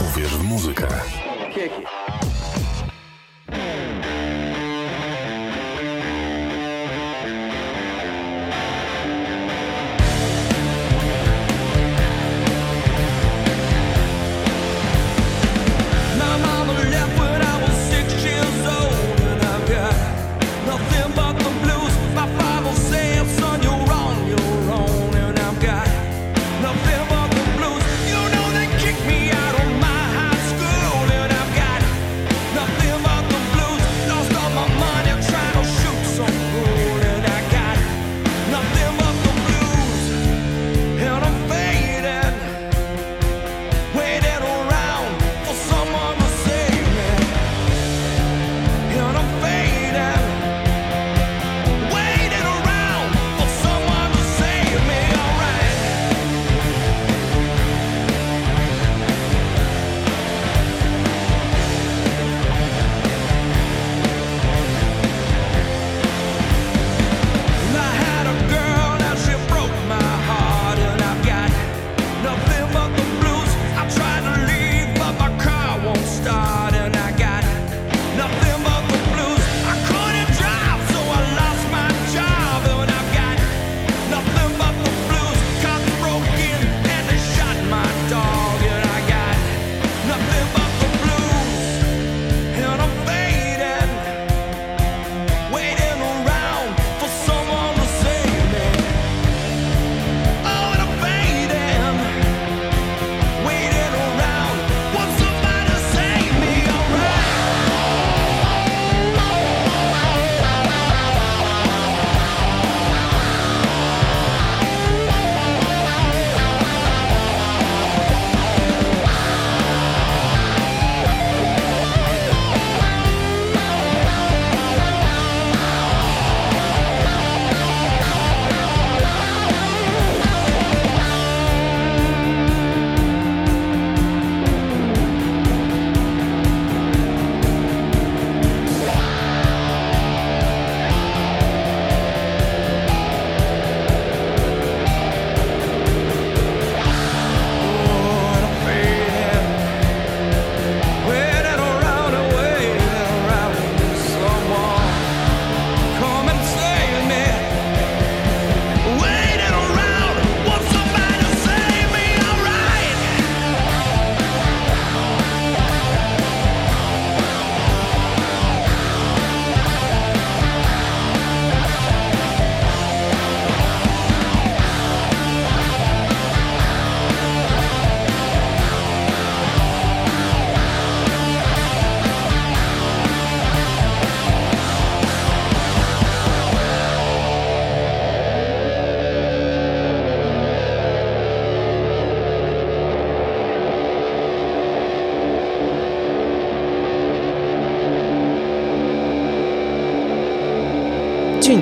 Uwierz w muzykę.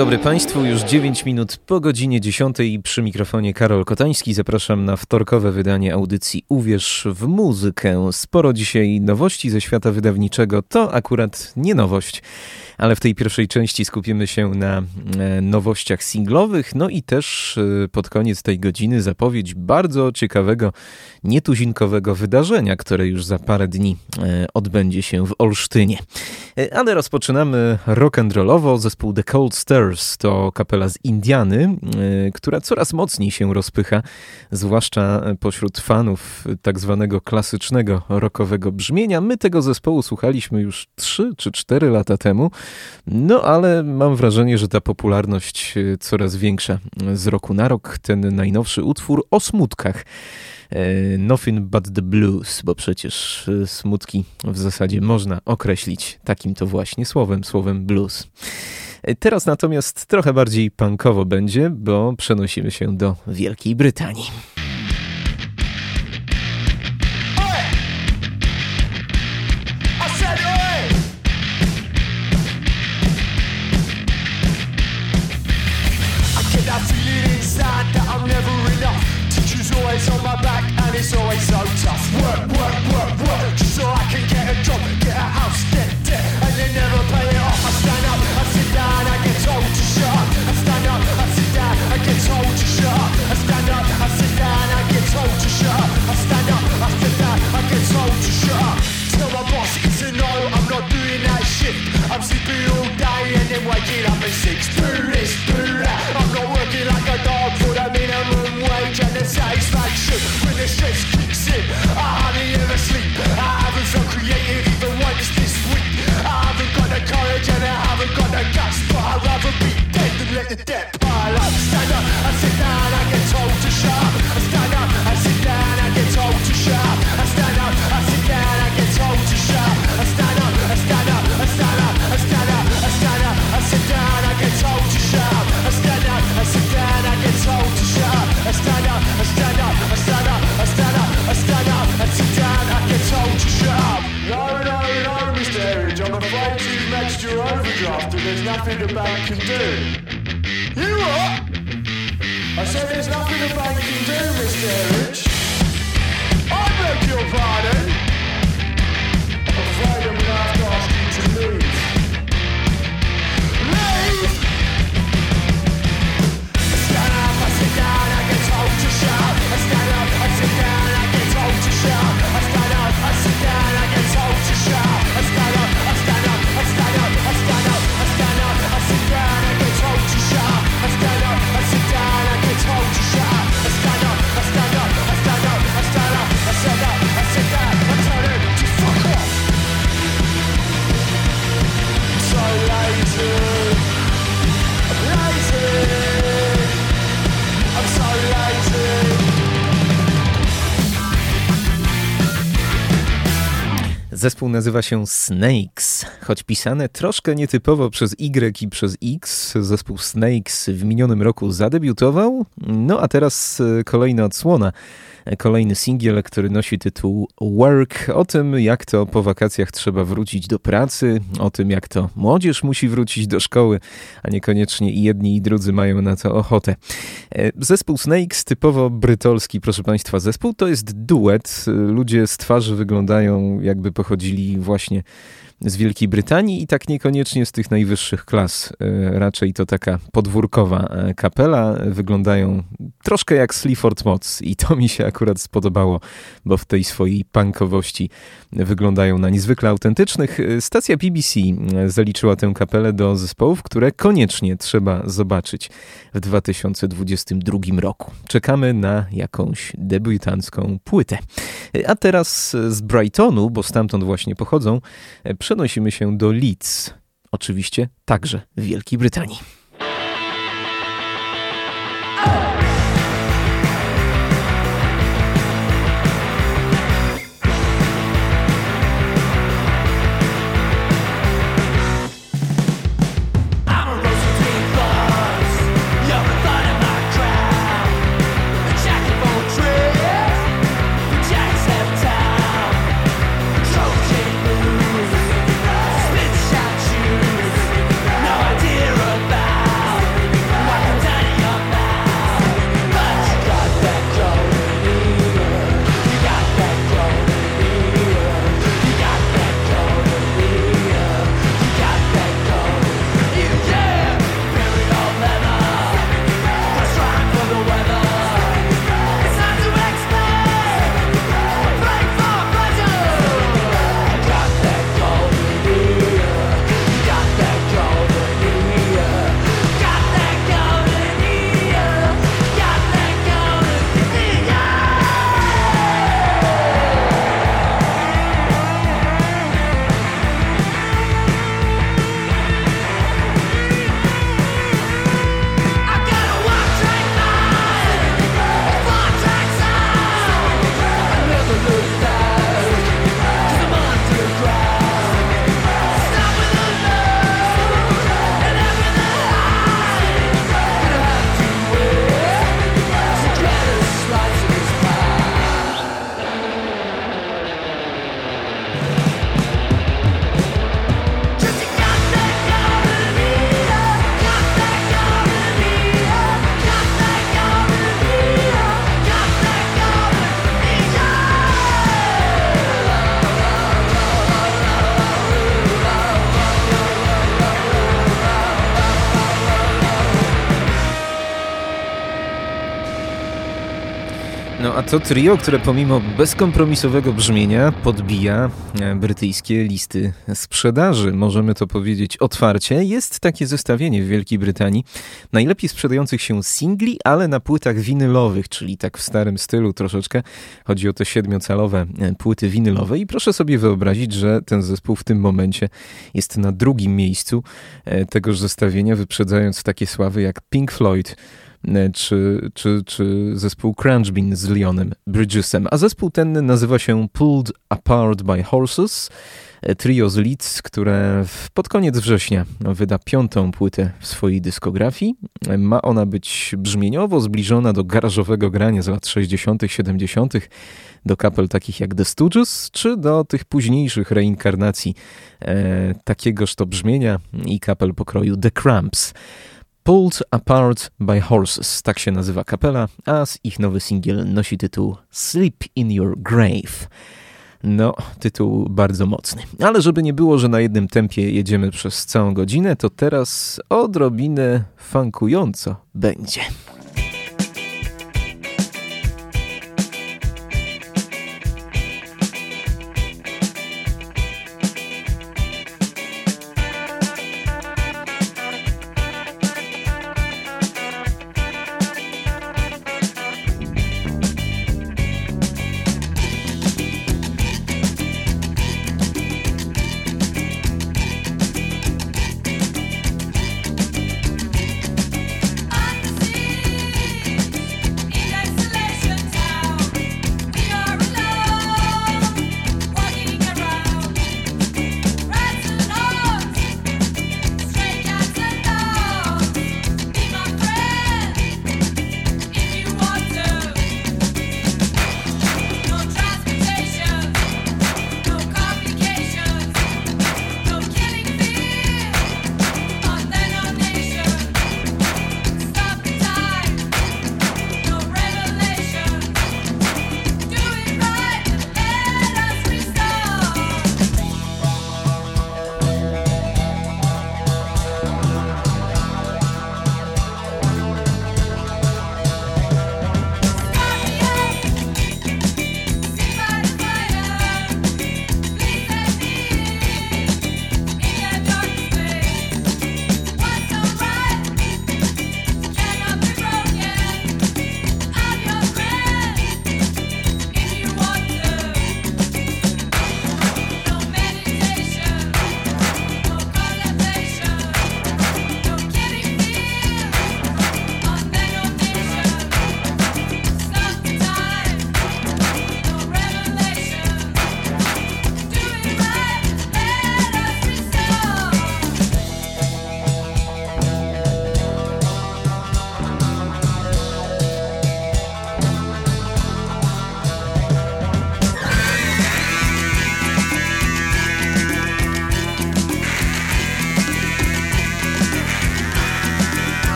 Dobry Państwu, już 9 minut po godzinie 10 i przy mikrofonie Karol Kotański. Zapraszam na wtorkowe wydanie audycji Uwierz w muzykę. Sporo dzisiaj nowości ze świata wydawniczego. To akurat nie nowość, ale w tej pierwszej części skupimy się na e, nowościach singlowych. No i też e, pod koniec tej godziny zapowiedź bardzo ciekawego, nietuzinkowego wydarzenia, które już za parę dni e, odbędzie się w Olsztynie. Ale rozpoczynamy rock'n'rollowo. Zespół The Cold To kapela z Indiany, e, która coraz mocniej się rozpycha, zwłaszcza pośród fanów tak zwanego klasycznego rockowego brzmienia. My tego zespołu słuchaliśmy już 3 czy 4 lata temu, no ale mam wrażenie, że ta popularność e, coraz większa z roku na rok. Ten najnowszy utwór o smutkach. E, Nothing but the blues, bo przecież smutki w zasadzie można określić takim to właśnie słowem, słowem blues. E, Teraz natomiast trochę bardziej punkowo będzie, bo przenosimy się do Wielkiej Brytanii. been waking up at six. Boo this, boo that. I'm not working like a dog for the minimum wage and the satisfaction when the stress kicks in. I hardly ever sleep. I haven't felt creative even once this week. I haven't got the courage and I haven't got the guts, but I'd rather be dead than let the debt pile up. Nothing the bank can do. You what? I said there's nothing the bank can do, Mr. Erich. I beg your pardon. I'm afraid I'm gonna have to ask you to leave. Leave? I stand up, I sit down, I get told to shout. I stand up, I sit down, I get told to shout. I stand up, I sit down, Zespół nazywa się Snakes, choć pisane troszkę nietypowo przez Y i przez X. Zespół Snakes w minionym roku zadebiutował, no a teraz e, kolejna odsłona, kolejny singiel, który nosi tytuł Work, o tym jak to po wakacjach trzeba wrócić do pracy, o tym jak to młodzież musi wrócić do szkoły, a niekoniecznie i jedni i drudzy mają na to ochotę. E, Zespół Snakes, typowo brytolski, proszę Państwa, zespół to jest duet. E, Ludzie z twarzy wyglądają jakby pochodzili właśnie z Wielkiej Brytanii i tak niekoniecznie z tych najwyższych klas. E, Raczej to taka podwórkowa e, kapela. Wyglądają troszkę jak Sleaford Mods i to mi się akurat spodobało, bo w tej swojej punkowości wyglądają na niezwykle autentycznych. E, Stacja BBC zaliczyła tę kapelę do zespołów, które koniecznie trzeba zobaczyć w 2022 roku. Czekamy na jakąś debiutancką płytę. A teraz z Brightonu, bo stamtąd właśnie pochodzą, przenosimy się do Leeds. Oczywiście także w Wielkiej Brytanii. A to trio, które pomimo bezkompromisowego brzmienia podbija e, brytyjskie listy sprzedaży, możemy to powiedzieć otwarcie, jest takie zestawienie w Wielkiej Brytanii najlepiej sprzedających się singli, ale na płytach winylowych, czyli tak w starym stylu troszeczkę. Chodzi o te siedmiocalowe e, płyty winylowe i proszę sobie wyobrazić, że ten zespół w tym momencie jest na drugim miejscu e, tegoż zestawienia, wyprzedzając takie sławy jak Pink Floyd, czy, czy, czy zespół Crunch Bean z Leonem Bridgesem. A zespół ten nazywa się Pulled Apart by Horses. trio z Leeds, które pod koniec września wyda piątą płytę w swojej dyskografii. Ma ona być brzmieniowo zbliżona do garażowego grania z lat 60., 70., do kapel takich jak The Stooges, czy do tych późniejszych reinkarnacji e, takiegoż to brzmienia i kapel pokroju The Cramps. Pulled Apart by Horses, tak się nazywa kapela, a z ich nowy singiel nosi tytuł Sleep in Your Grave. No, tytuł bardzo mocny. Ale żeby nie było, że na jednym tempie jedziemy przez całą godzinę, to teraz odrobinę funkująco będzie.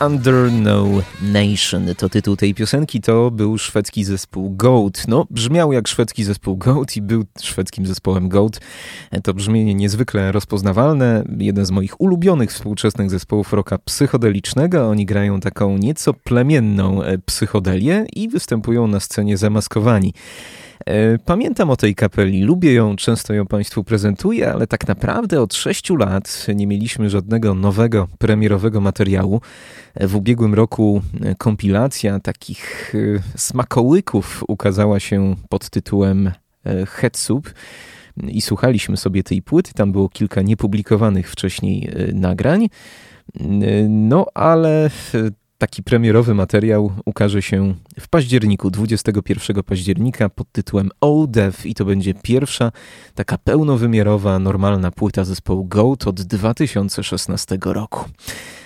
Under No Nation to tytuł tej piosenki, to był szwedzki zespół Goat. No, brzmiał jak szwedzki zespół Goat i był szwedzkim zespołem Goat. To brzmienie niezwykle rozpoznawalne, jeden z moich ulubionych współczesnych zespołów rocka psychodelicznego. Oni grają taką nieco plemienną e, psychodelię i występują na scenie zamaskowani. E, pamiętam o tej kapeli, lubię ją, często ją Państwu prezentuję, ale tak naprawdę od sześciu lat nie mieliśmy żadnego nowego, premierowego materiału. E, w ubiegłym roku e, kompilacja takich smakołyków ukazała się pod tytułem Headsup i słuchaliśmy sobie tej płyty. Tam było kilka niepublikowanych wcześniej nagrań. No ale Taki premierowy materiał ukaże się w październiku, 21 października pod tytułem Death i to będzie pierwsza taka pełnowymiarowa, normalna płyta zespołu Goat od 2016 roku.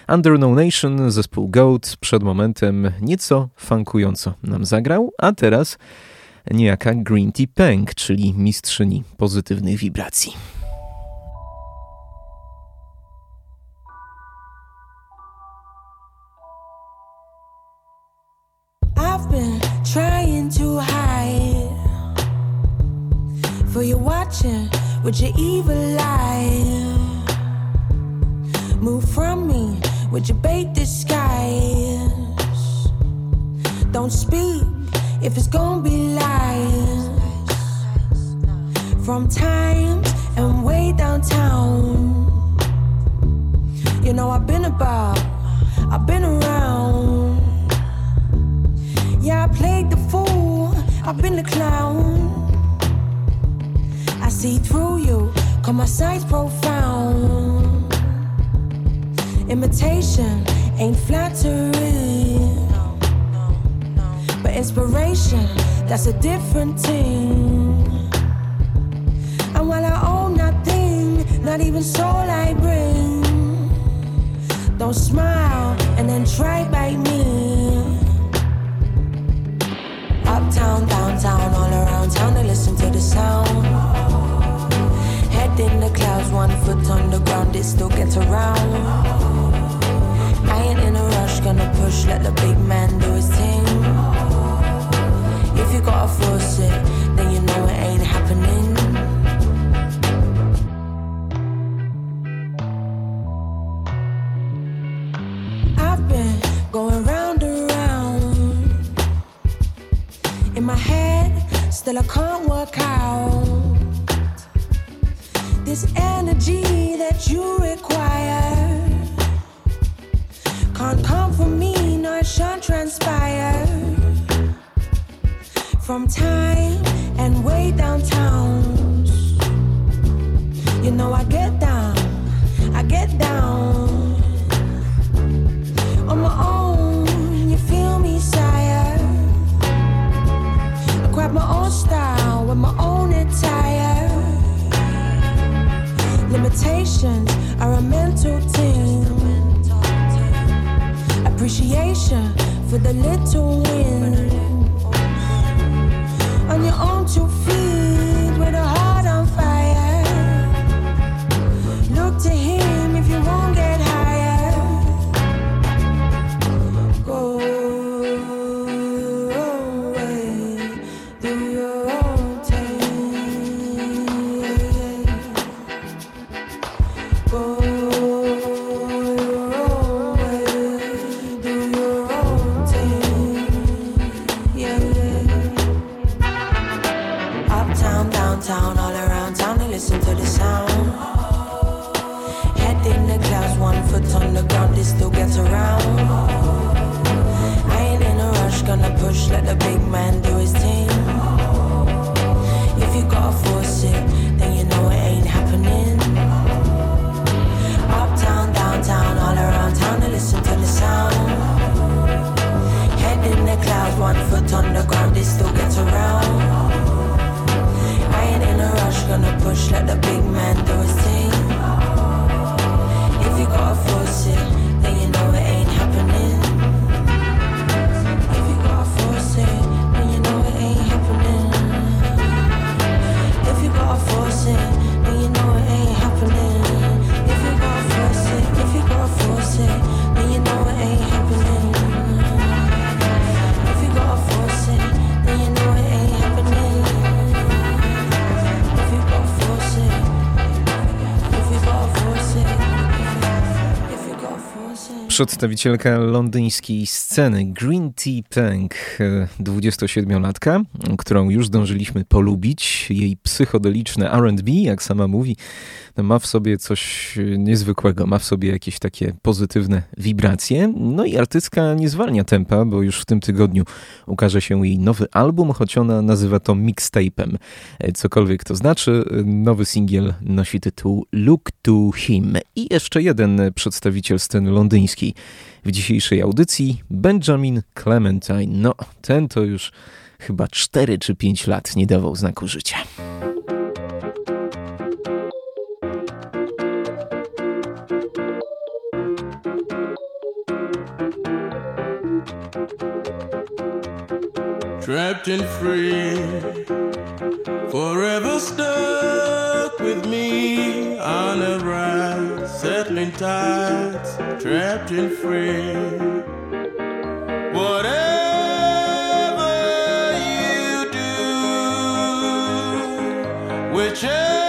Under No Nation zespół Goat przed momentem nieco funkująco nam zagrał, a teraz niejaka Green Tea Peng, czyli mistrzyni pozytywnych wibracji. For you watching with your evil eye. Move from me, would you bait disguise? Don't speak if it's gonna be lies. From times and way downtown. You know, I've been about, I've been around. Yeah, I played the fool, I've been the clown. See through you, cause my sight's profound. Imitation ain't flattering, but inspiration, that's a different thing. And while I own nothing, not even soul I bring, don't smile and then try by me. Uptown, downtown, all around town, they listen to the sound. Head in the clouds, one foot on the ground, it still gets around. I ain't in a rush, gonna push, let the big man do his thing. If you gotta force it, then you know it ain't happening. I've been going round and round in my head, still I can't work out this energy that you require. Can't come from me, no, it shan't transpire. From time and way downtown, you know I get down, I get down Przedstawicielka londyńskiej sceny Green Tea e, 27-latka, którą już zdążyliśmy polubić. Jej psychodeliczne R&B, jak sama mówi, no ma w sobie coś niezwykłego, ma w sobie jakieś takie pozytywne wibracje. No i artystka nie zwalnia tempa, bo już w tym tygodniu ukaże się jej nowy album, choć ona nazywa to mixtape'em. E, Cokolwiek to znaczy, e, nowy singiel nosi tytuł Look to Him. I jeszcze jeden przedstawiciel sceny londyńskiej w dzisiejszej audycji, Benjamin Clementine. No, ten to już chyba 4 czy 5 lat nie dawał znaku życia. Trapped and free, forever stuck with me on a ride, settling tides, trapped and free. Whatever you do, whichever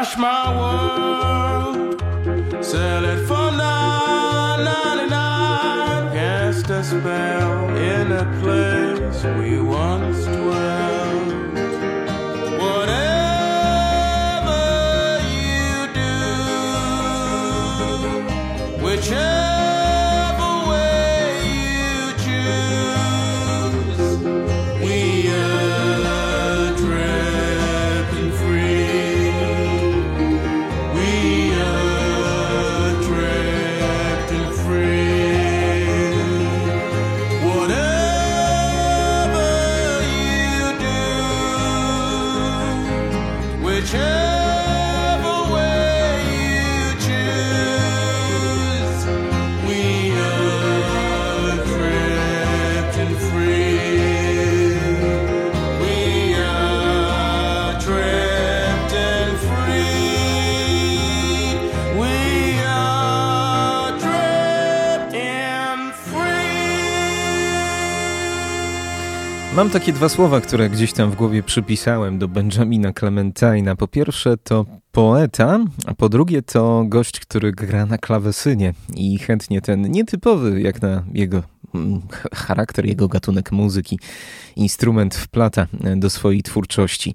Crush my world, sell it for nine ninety nine. Cast a spell in a place we once Mam takie dwa słowa, które gdzieś tam w głowie przypisałem do Benjamina Clementina. Po pierwsze to poeta, a po drugie to gość, który gra na klawesynie i chętnie ten nietypowy jak na jego mm, ch- charakter, jego gatunek muzyki, instrument wplata e, do swojej twórczości.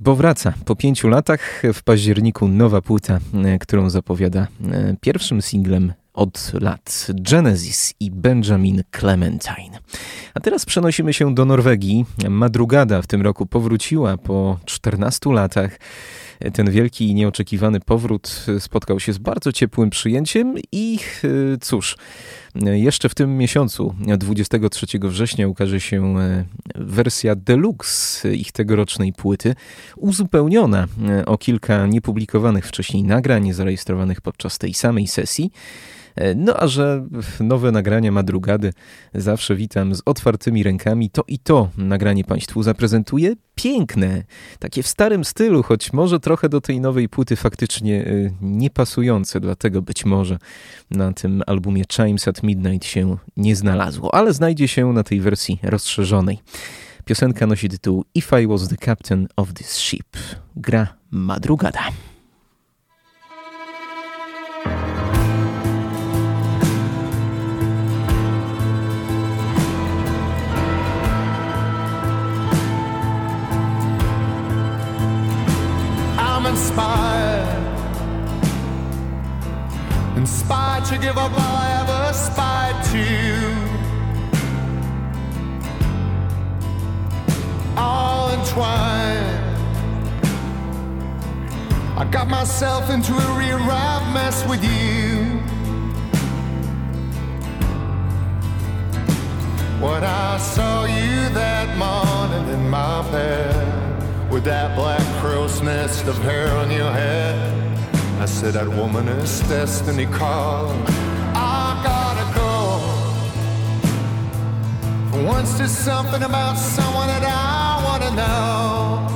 Bo wraca po pięciu latach w październiku nowa płyta, e, którą zapowiada e, pierwszym singlem od lat Genesis i Benjamin Clementine. A teraz przenosimy się do Norwegii. Madrugada w tym roku powróciła po 14 latach. Ten wielki i nieoczekiwany powrót spotkał się z bardzo ciepłym przyjęciem i e, cóż, jeszcze w tym miesiącu, 23 września, ukaże się e, wersja deluxe ich tegorocznej płyty, uzupełniona e, o kilka niepublikowanych wcześniej nagrań zarejestrowanych podczas tej samej sesji. E, No a że nowe nagrania Madrugady zawsze witam z otwartymi rękami, to i to nagranie Państwu zaprezentuję. Piękne, takie w starym stylu, choć może trochę do tej nowej płyty faktycznie e, niepasujące, dlatego być może na tym albumie Chimes at Midnight się nie znalazło, ale znajdzie się na tej wersji rozszerzonej. Piosenka nosi tytuł If I Was the Captain of This Ship. Gra Madrugada. Inspired. Inspired to give up all I ever aspired to. All entwined. I got myself into a real mess with you. When I saw you that morning in my bed with that black nest of hair on your head, I said that woman is destiny calling. I gotta go. For once there's something about someone that I wanna know.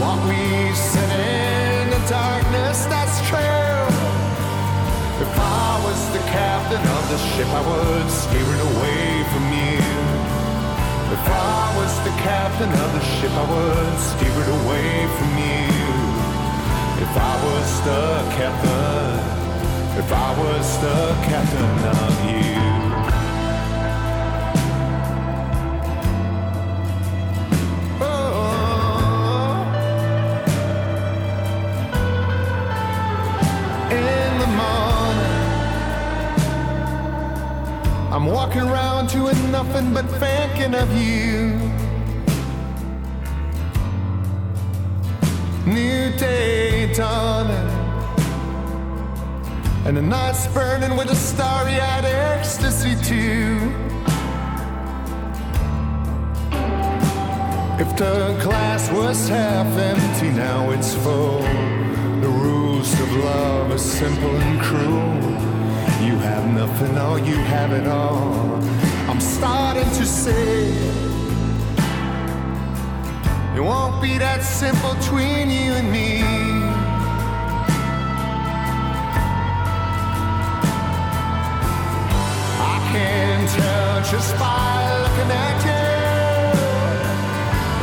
What we said in the darkness, that's true. If I was the captain of the ship, I would steer it away from you. If I was the captain of the ship, I would steer it away from you. If I was the captain, if I was the captain of you. Oh. I'm walking around doing nothing but thinking of you. New day dawning. And the night's burning with a starry-eyed ecstasy too. If the glass was half empty, now it's full. The rules of love are simple and cruel. You have nothing, or you have it all. I'm starting to see It won't be that simple between you and me. I can tell just by looking at you.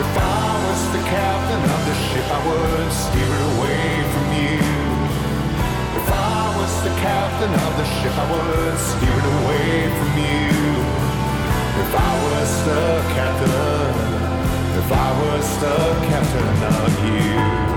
If I was the captain of the ship, I would steer it away from you. If I was the captain of the ship, I would steer it away from you. If I was the captain, if I was the captain of you.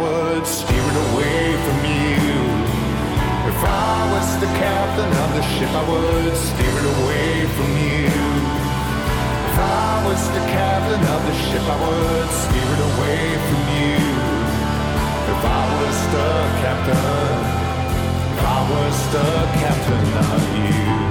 Away from you. If I was the captain of the ship, I would steer it away from you. If I was the captain of the ship, I would steer it away from you. If I was the captain, if I was the captain of you.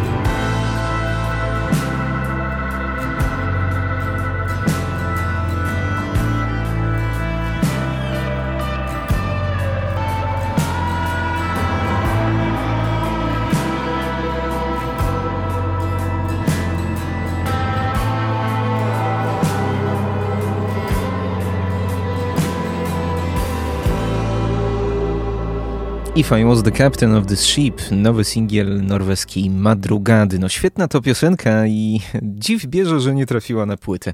If I Was the Captain of this Ship, nowy singiel norweskiej Madrugady. No świetna to piosenka i dziw bierze, że nie trafiła na płytę.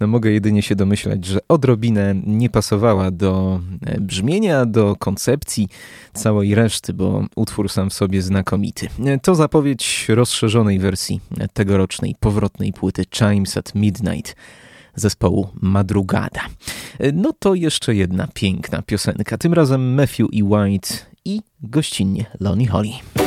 No mogę jedynie się domyślać, że odrobinę nie pasowała do e, brzmienia, do koncepcji całej reszty, bo utwór sam w sobie znakomity. E, To zapowiedź rozszerzonej wersji tegorocznej powrotnej płyty Chimes at Midnight zespołu Madrugada. E, No to jeszcze jedna piękna piosenka, tym razem Matthew E. White i gościnnie Lonnie Holly.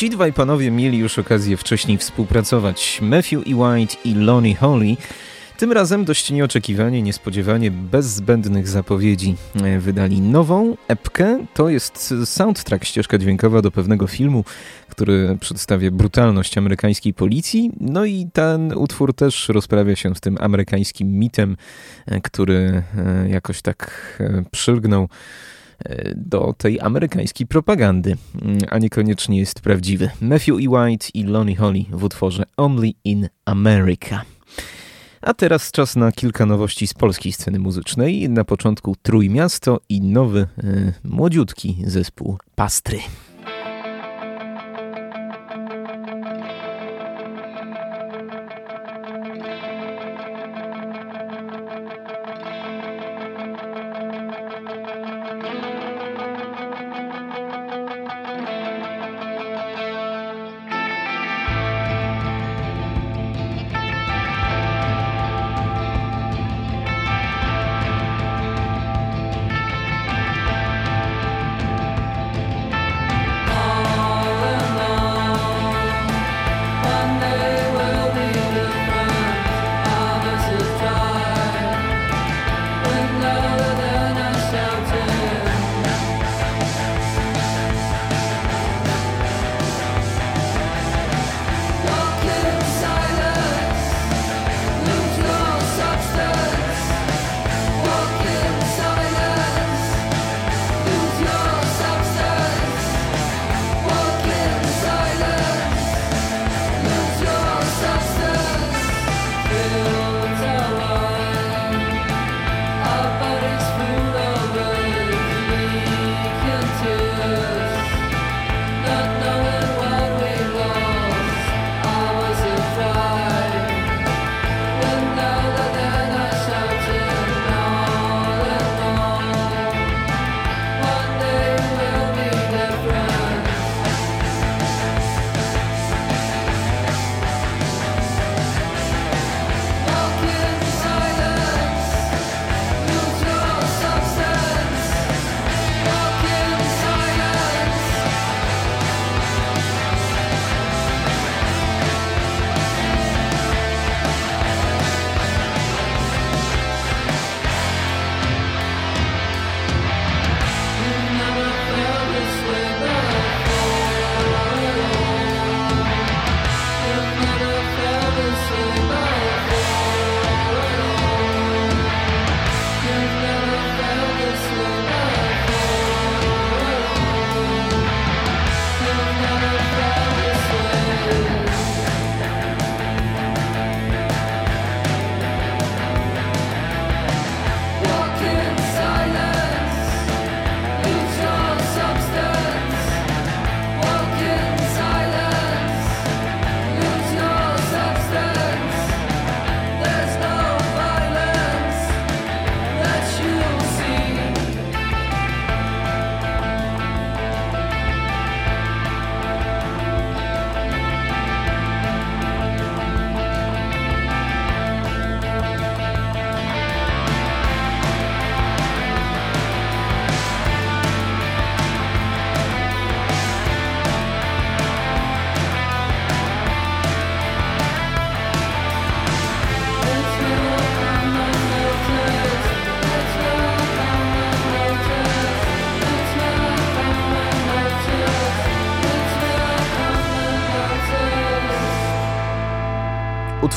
Ci dwaj panowie mieli już okazję wcześniej współpracować. Matthew E. White i Lonnie Holly. Tym razem dość nieoczekiwanie, niespodziewanie, bez zbędnych zapowiedzi e, wydali nową epkę. To jest soundtrack, ścieżka dźwiękowa do pewnego filmu, który przedstawia brutalność amerykańskiej policji. No i ten utwór też rozprawia się z tym amerykańskim mitem, e, który e, jakoś tak przylgnął do tej amerykańskiej propagandy, mm, a niekoniecznie jest prawdziwy. Matthew E. White i Lonnie Holly w utworze Only in America. A teraz czas na kilka nowości z polskiej sceny muzycznej. Na początku Trójmiasto i nowy, yy, młodziutki zespół Pastry.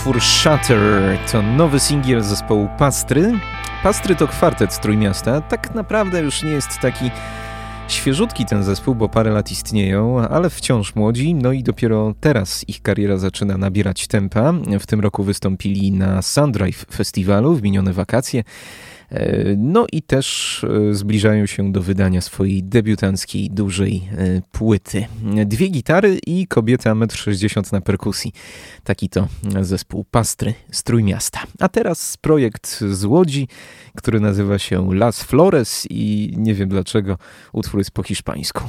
Utwór Shutter to nowy singiel zespołu Pastry. Pastry to kwartet z Trójmiasta. Tak naprawdę już nie jest taki świeżutki ten zespół, bo parę lat istnieją, ale wciąż młodzi. No i dopiero teraz ich kariera zaczyna nabierać tempa. W tym roku wystąpili na Sundrive Festiwalu w minione wakacje. E, no i też e, zbliżają się do wydania swojej debiutanckiej dużej e, płyty. Dwie gitary i kobieta 1,60 m na perkusji. Taki to zespół Pastry z Trójmiasta. A teraz projekt z Łodzi, który nazywa się Las Flores i nie wiem dlaczego utwór jest po hiszpańsku.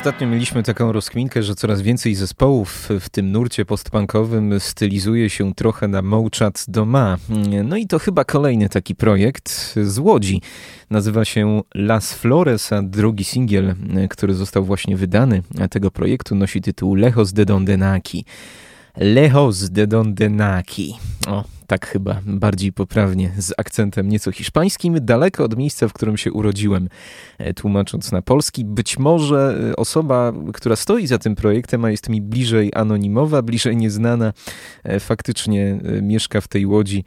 Ostatnio mieliśmy taką rozkminkę, że coraz więcej zespołów w tym nurcie postpunkowym stylizuje się trochę na Mochat Doma. No i to chyba kolejny taki projekt z Łodzi. Nazywa się Las Flores, a drugi singiel, który został właśnie wydany tego projektu nosi tytuł Lejos de Dondenaki. Lejos de Dondenaki. O, tak chyba bardziej poprawnie, z akcentem nieco hiszpańskim, daleko od miejsca, w którym się urodziłem, e, tłumacząc na polski. Być może e, osoba, która stoi za tym projektem, a jest mi bliżej anonimowa, bliżej nieznana, e, faktycznie mieszka w tej łodzi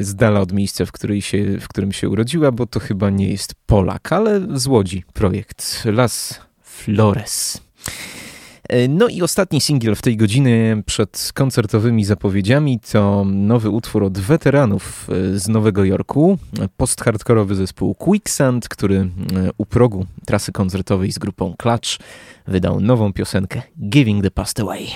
z dala od miejsca, w, której się, w którym się urodziła, bo to chyba nie jest Polak, ale z Łodzi projekt Las Flores. E, no i ostatni singiel w tej godzinie przed koncertowymi zapowiedziami to nowy utwór od weteranów e, z Nowego Jorku, post-hardkorowy zespół Quicksand, który e, u progu trasy koncertowej z grupą Clutch wydał nową piosenkę Giving the Past Away.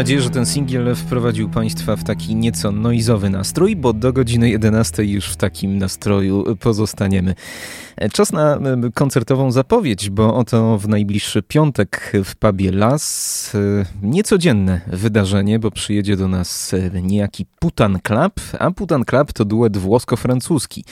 Nadzieję, że ten singiel wprowadził Państwa w taki nieco noizowy nastrój, bo do godziny 11 już w takim nastroju pozostaniemy. Czas na koncertową zapowiedź, bo oto w najbliższy piątek w pubie Las niecodzienne wydarzenie, bo przyjedzie do nas niejaki Putan Club, a Putan Club to duet włosko-francuski.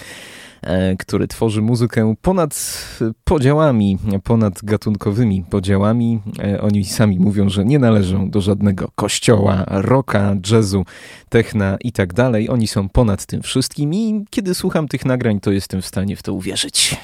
E, który tworzy muzykę ponad podziałami, ponad gatunkowymi podziałami. E, oni sami mówią, że nie należą do żadnego kościoła, rocka, jazzu, techna i tak dalej. Oni są ponad tym wszystkim i kiedy słucham tych nagrań, to jestem w stanie w to uwierzyć.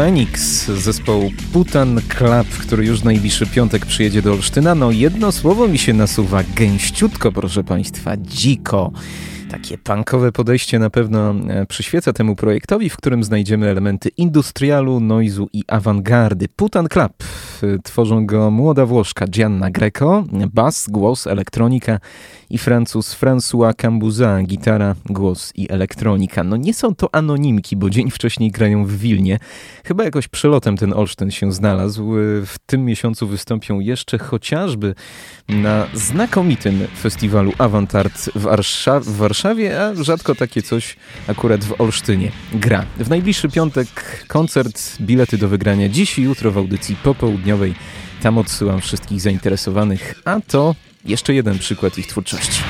Phoenix zespołu Putan Club, który już najbliższy piątek przyjedzie do Olsztyna. No jedno słowo mi się nasuwa, gęściutko proszę Państwa, dziko. Takie punkowe podejście na pewno e, przyświeca temu projektowi, w którym znajdziemy elementy industrialu, noizu i awangardy. Putan Club. E, tworzą go młoda Włoszka Gianna Greco, bas, głos, elektronika i Francuz François Cambuza, gitara, głos i elektronika. No nie są to anonimki, bo dzień wcześniej grają w Wilnie. Chyba jakoś przelotem ten Olsztyn się znalazł. W tym miesiącu wystąpią jeszcze chociażby na znakomitym festiwalu Avantart w, Warsza w Warszawie, a rzadko takie coś akurat w Olsztynie gra. W najbliższy piątek koncert, bilety do wygrania dziś i jutro w audycji popołudniowej. Tam odsyłam wszystkich zainteresowanych, a to jeszcze jeden przykład ich twórczości.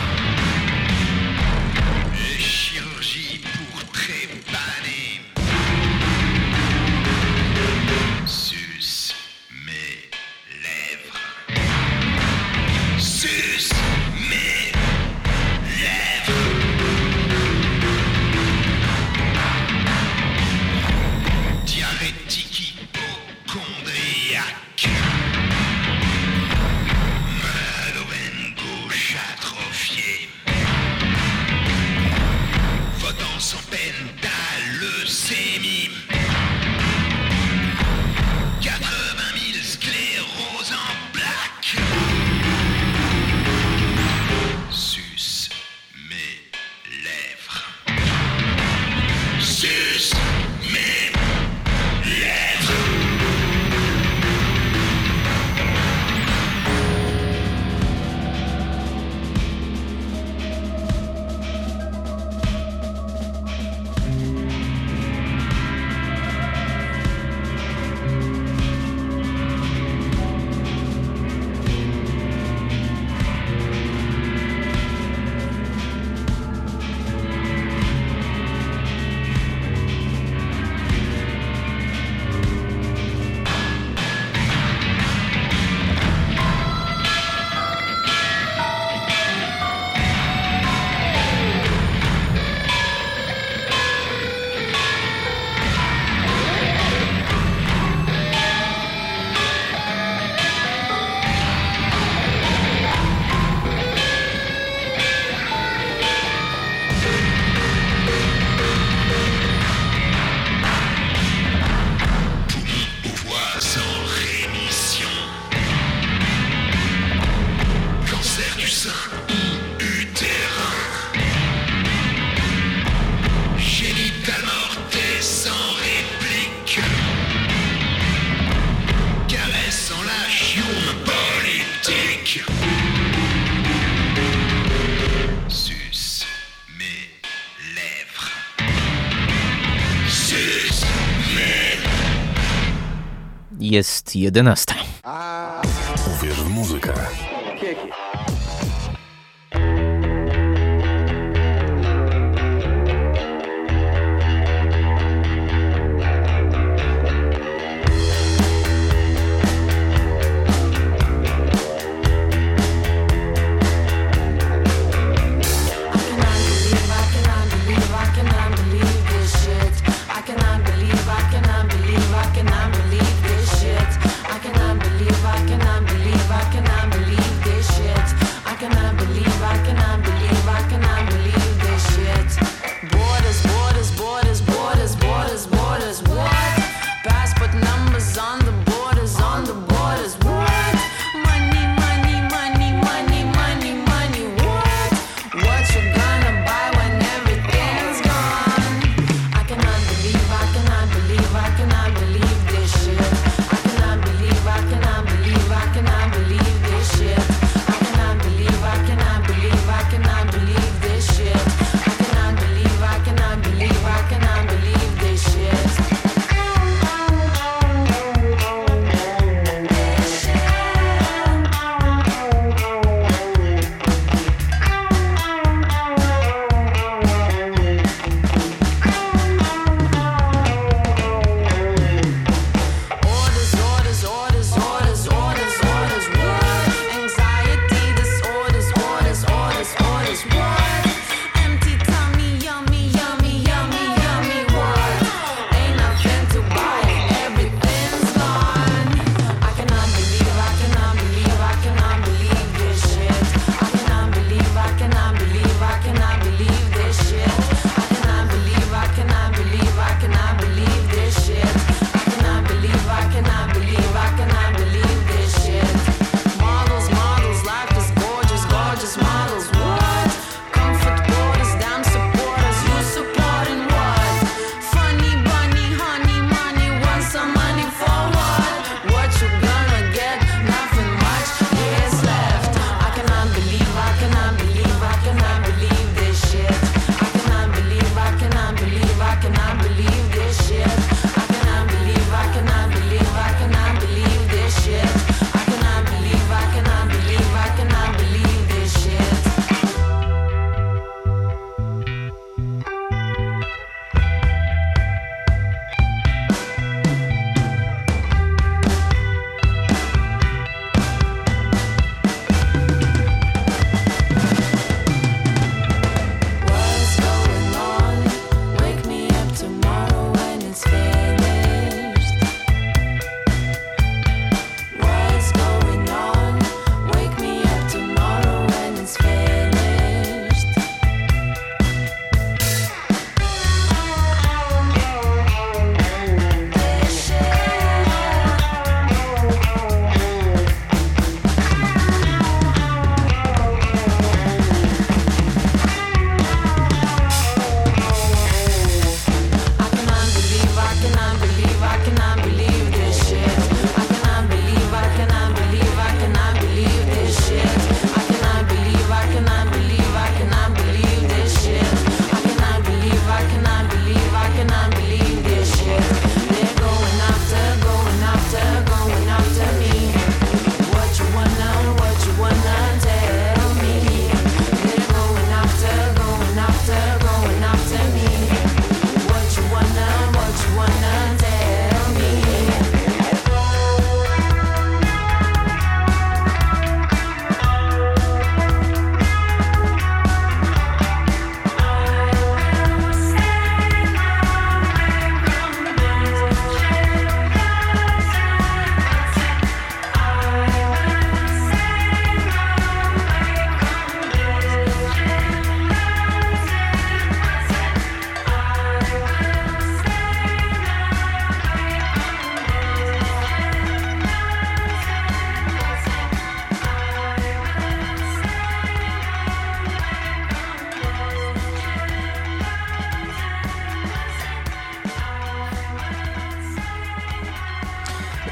Jest 11.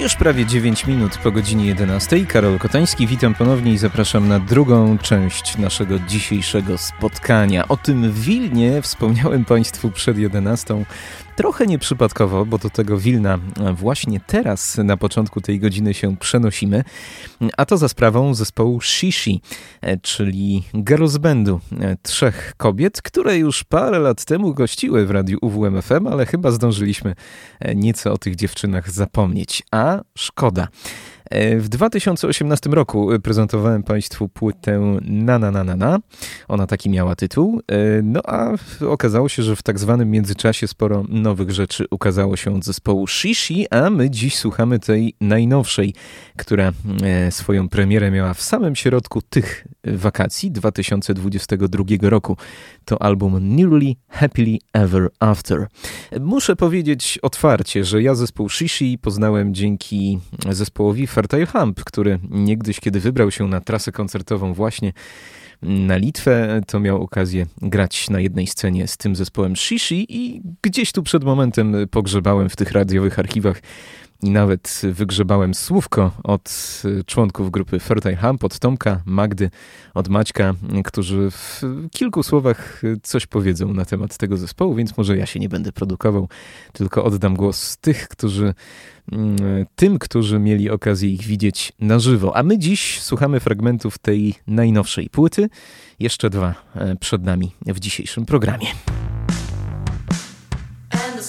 Już prawie 9 minut po godzinie 11. Karol Kotański, witam ponownie i zapraszam na drugą część naszego dzisiejszego spotkania. O tym Wilnie wspomniałem Państwu przed 11. Trochę nieprzypadkowo, bo do tego Wilna właśnie teraz na początku tej godziny się przenosimy, a to za sprawą zespołu Shishi, czyli girls bandu trzech kobiet, które już parę lat temu gościły w radiu UWMFM, ale chyba zdążyliśmy nieco o tych dziewczynach zapomnieć, a szkoda. W 2018 roku prezentowałem Państwu płytę Na Na Na Na Na. Ona taki miała tytuł. No a okazało się, że w tak zwanym międzyczasie sporo nowych rzeczy ukazało się od zespołu Shishi, a my dziś słuchamy tej najnowszej, która e, swoją premierę miała w samym środku tych wakacji 2022 roku. To album Nearly Happily Ever After. Muszę powiedzieć otwarcie, że ja zespół Shishi poznałem dzięki zespołowi Fertile Hump, który niegdyś, kiedy wybrał się na trasę koncertową właśnie na Litwę, to miał okazję grać na jednej scenie z tym zespołem Shishi i gdzieś tu przed momentem pogrzebałem w tych radiowych archiwach i nawet wygrzebałem słówko od członków grupy Fertile Hump, od Tomka, Magdy, od Maćka, którzy w kilku słowach coś powiedzą na temat tego zespołu, więc może ja się nie będę produkował, tylko oddam głos tych, którzy tym, którzy mieli okazję ich widzieć na żywo. A my dziś słuchamy fragmentów tej najnowszej płyty. Jeszcze dwa e, przed nami w dzisiejszym programie. And the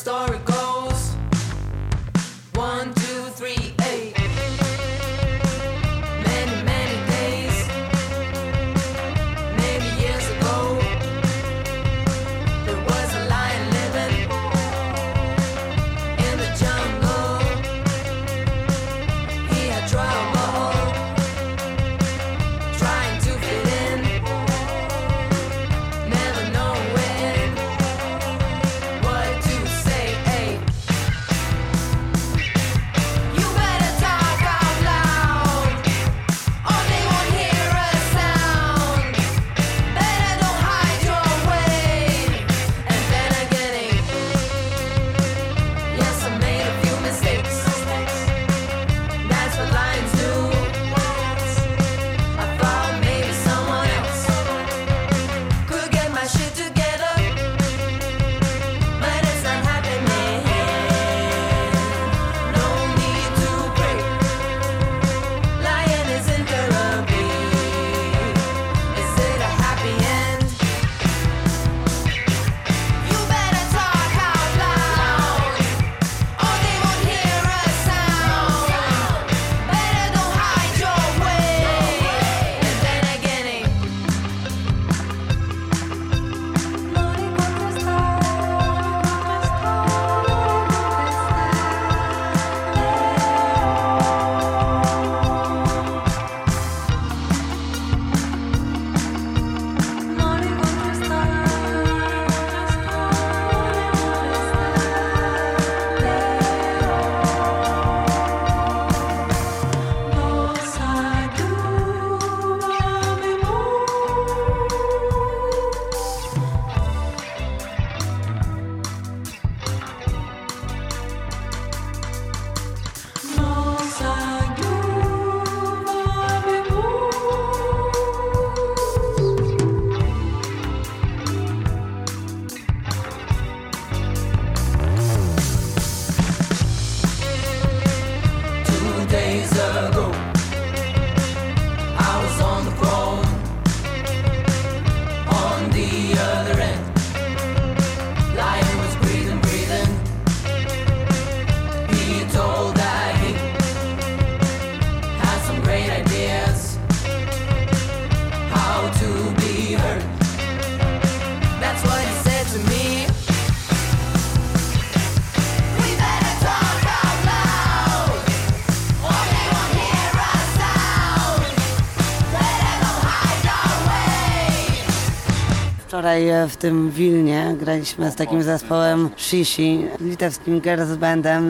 Wczoraj e, w tym Wilnie graliśmy z takim zespołem Shishi, litewskim girls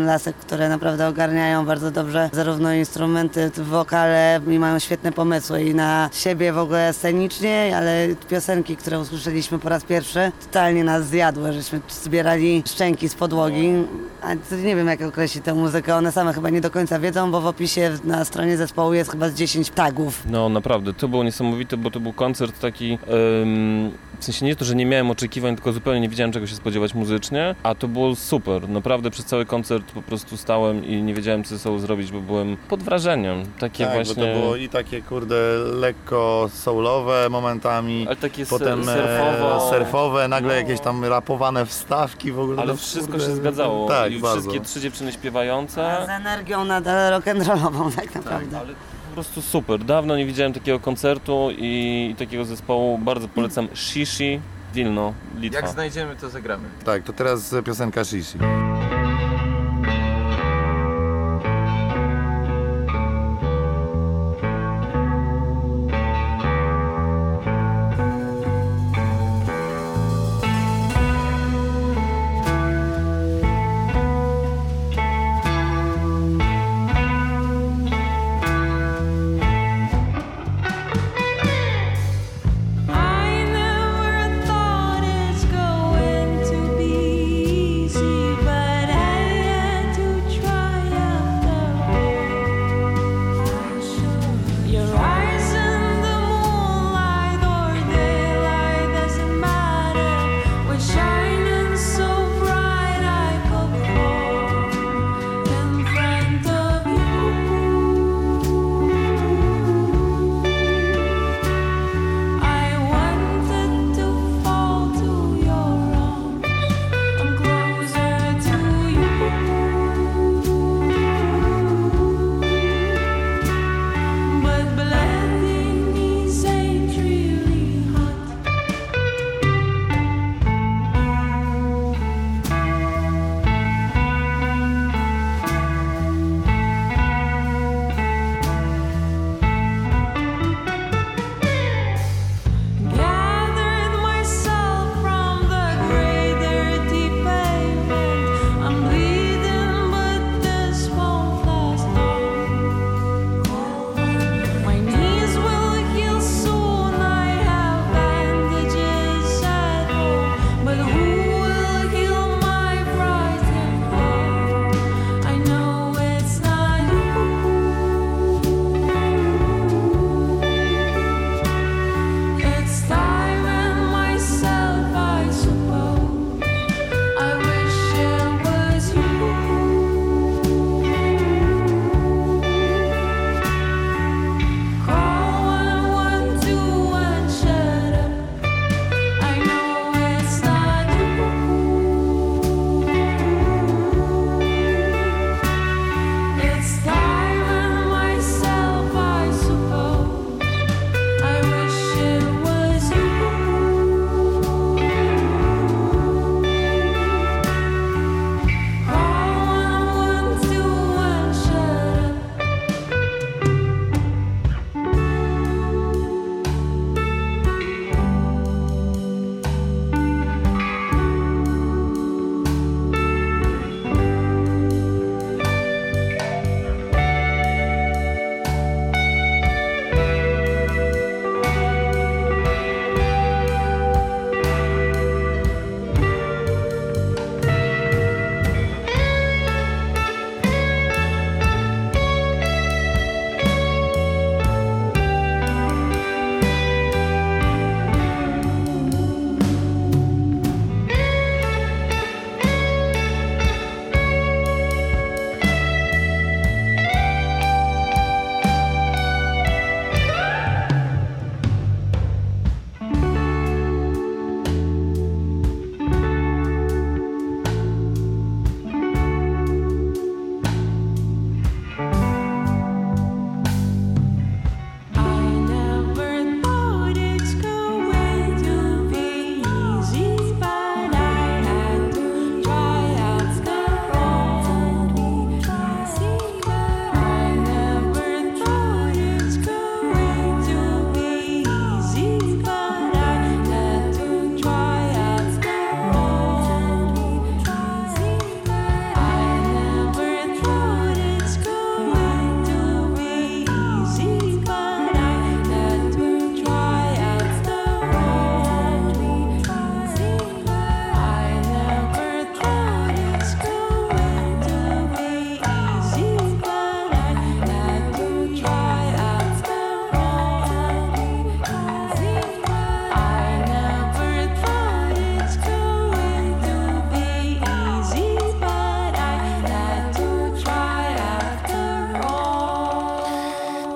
lasek, które naprawdę ogarniają bardzo dobrze zarówno instrumenty, wokale i mają świetne pomysły i na siebie w ogóle scenicznie, ale piosenki, które usłyszeliśmy po raz pierwszy, totalnie nas zjadły, żeśmy zbierali szczęki z podłogi, a to nie wiem jak określić tę muzykę, one same chyba nie do końca wiedzą, bo w opisie na stronie zespołu jest chyba z 10 tagów. No naprawdę, to było niesamowite, bo to był koncert taki, em, w sensie nie to, że nie miałem oczekiwań, tylko zupełnie nie wiedziałem czego się spodziewać muzycznie, a to było super. Naprawdę przez cały koncert po prostu stałem i nie wiedziałem co ze sobą zrobić, bo byłem pod wrażeniem. Takie tak, właśnie... bo to było i takie kurde lekko soulowe momentami, Ale takie potem e, surfowo. surfowe, nagle No. jakieś tam rapowane wstawki w ogóle. Ale no, wszystko kurde, się zgadzało. Tak, I bardzo. wszystkie trzy dziewczyny A śpiewające. z energią nadal rock'n'rollową tak naprawdę. Ale po prostu super. Dawno nie widziałem takiego koncertu i takiego zespołu. Bardzo polecam Shishi Wilno, Litwa. Jak znajdziemy, to zagramy. Tak, to teraz piosenka Shishi.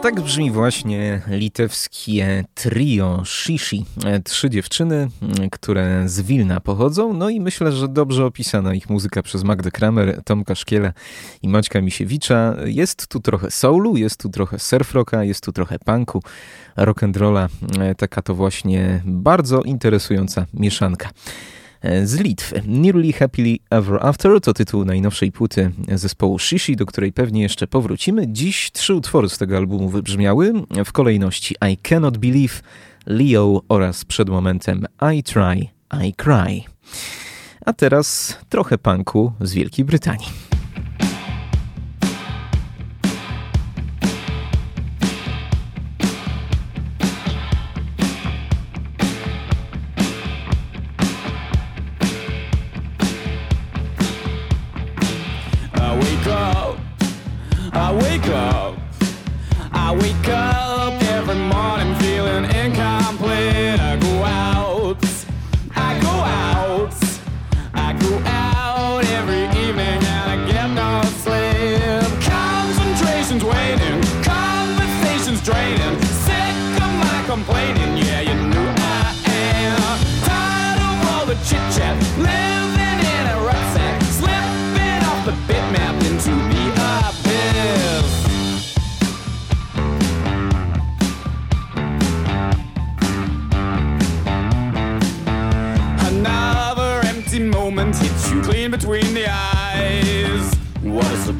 Tak brzmi właśnie litewskie trio Shishi. Trzy dziewczyny, które z Wilna pochodzą, no i myślę, że dobrze opisana ich muzyka przez Magdę Kramer, Tomka Szkiela i Maćka Misiewicza. Jest tu trochę soulu, jest tu trochę surfrocka, jest tu trochę punku, rock'n'rolla. Taka to właśnie bardzo interesująca mieszanka z Litwy. Nearly Happily Ever After to tytuł najnowszej płyty zespołu Shishi, do której pewnie jeszcze powrócimy. Dziś trzy utwory z tego albumu wybrzmiały w kolejności I Cannot Believe, Leo oraz przed momentem I Try, I Cry. A teraz trochę punku z Wielkiej Brytanii. I wake up, I wake up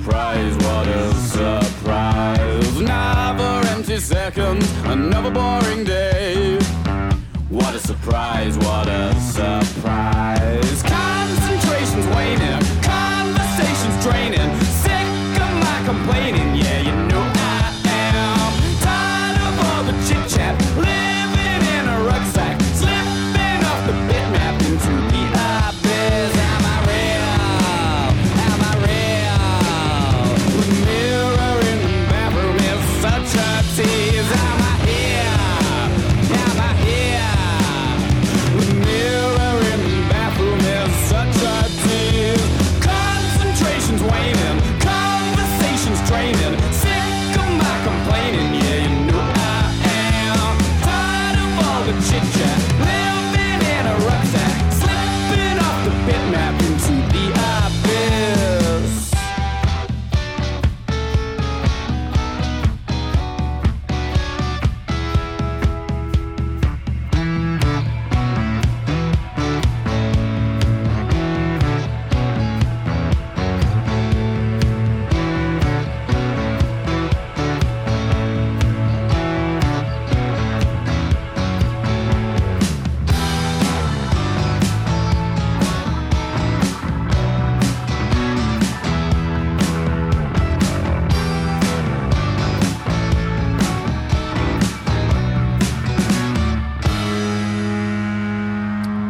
surprise, what a surprise. Another empty second, another boring day. What a surprise, what a surprise. Concentration's waning, conversation's draining. Sick of my complaining,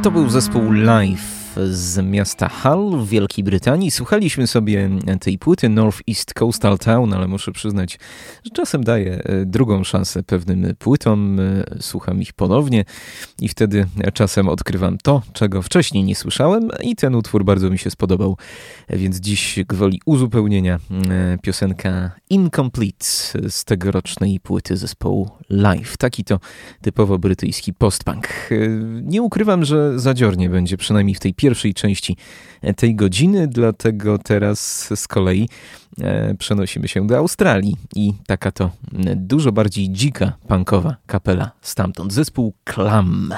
To był zespół Live z miasta Hull w Wielkiej Brytanii. Słuchaliśmy sobie tej płyty North East Coastal Town, ale muszę przyznać, że czasem daję e, drugą szansę pewnym płytom. e, Słucham ich ponownie i wtedy czasem odkrywam to, czego wcześniej nie słyszałem i ten utwór bardzo mi się spodobał. Więc dziś gwoli uzupełnienia e, piosenka Incomplete z tegorocznej płyty zespołu Live. Taki to typowo brytyjski postpunk. Nie ukrywam, że zadziornie będzie przynajmniej w tej pierwszej części tej godziny, dlatego teraz z kolei e, przenosimy się do Australii i taka to dużo bardziej dzika punkowa kapela stamtąd. Zespół Clam.